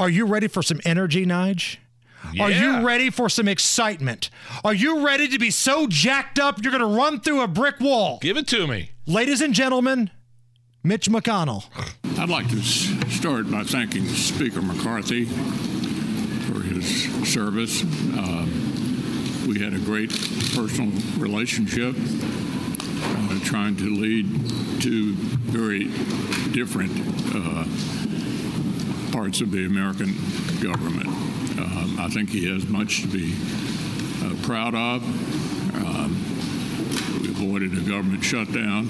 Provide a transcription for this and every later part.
Are you ready for some energy, Nige? Are you ready for some excitement? Are you ready to be so jacked up you're going to run through a brick wall? Give it to me. Ladies and gentlemen, Mitch McConnell. I'd like to start by thanking Speaker McCarthy for his service. Uh, we had a great personal relationship, uh, trying to lead two very different uh, parts of the American government. Um, I think he has much to be uh, proud of. Um, we avoided a government shutdown.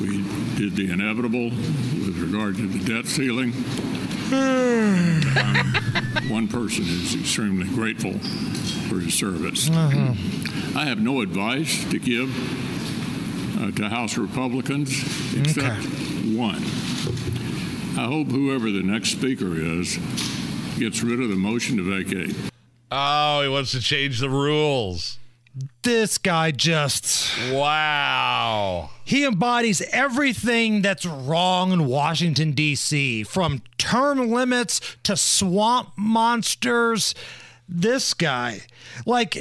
We did the inevitable with regard to the debt ceiling. Um, one person is extremely grateful for his service. I have no advice to give uh, to House Republicans except one. I hope whoever the next speaker is gets rid of the motion to vacate. Oh, he wants to change the rules. This guy just. Wow. He embodies everything that's wrong in Washington, D.C., from term limits to swamp monsters. This guy, like,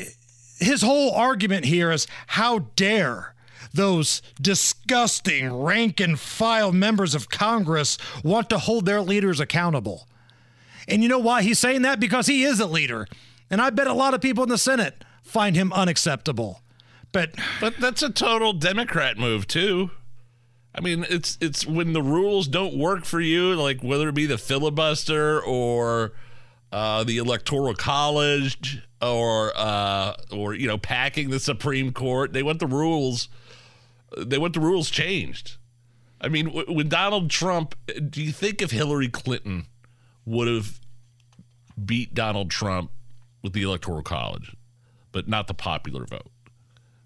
his whole argument here is how dare those disgusting rank and file members of Congress want to hold their leaders accountable. And you know why he's saying that? Because he is a leader. And I bet a lot of people in the Senate find him unacceptable. But But that's a total Democrat move too. I mean, it's it's when the rules don't work for you, like whether it be the filibuster or uh, the electoral college or uh, or you know packing the Supreme Court. They want the rules. They want the rules changed. I mean, w- when Donald Trump, do you think if Hillary Clinton would have beat Donald Trump with the electoral college, but not the popular vote?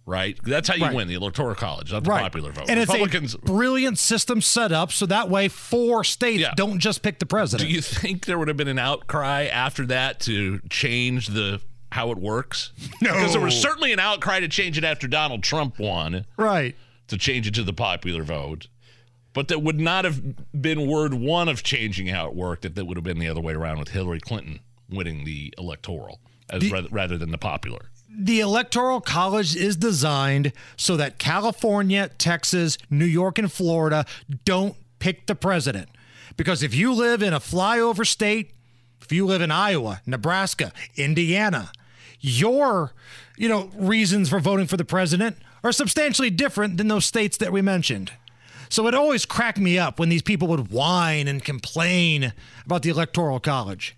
Right? That's how you Right. win the electoral college, not the right. popular vote. And it's a brilliant system set up so that way four states Yeah. don't just pick the president. do you think there would have been an outcry after that to change the how it works? No. because there was certainly an outcry to change it after Donald Trump won. right. to change it to the popular vote. But that would not have been word one of changing how it worked if that would have been the other way around with Hillary Clinton winning the electoral as rather, rather than the popular. The Electoral College is designed so that California, Texas, New York, and Florida don't pick the president. Because if you live in a flyover state, if you live in Iowa, Nebraska, Indiana, your, you know, reasons for voting for the president are substantially different than those states that we mentioned. So it always cracked me up when these people would whine and complain about the Electoral College.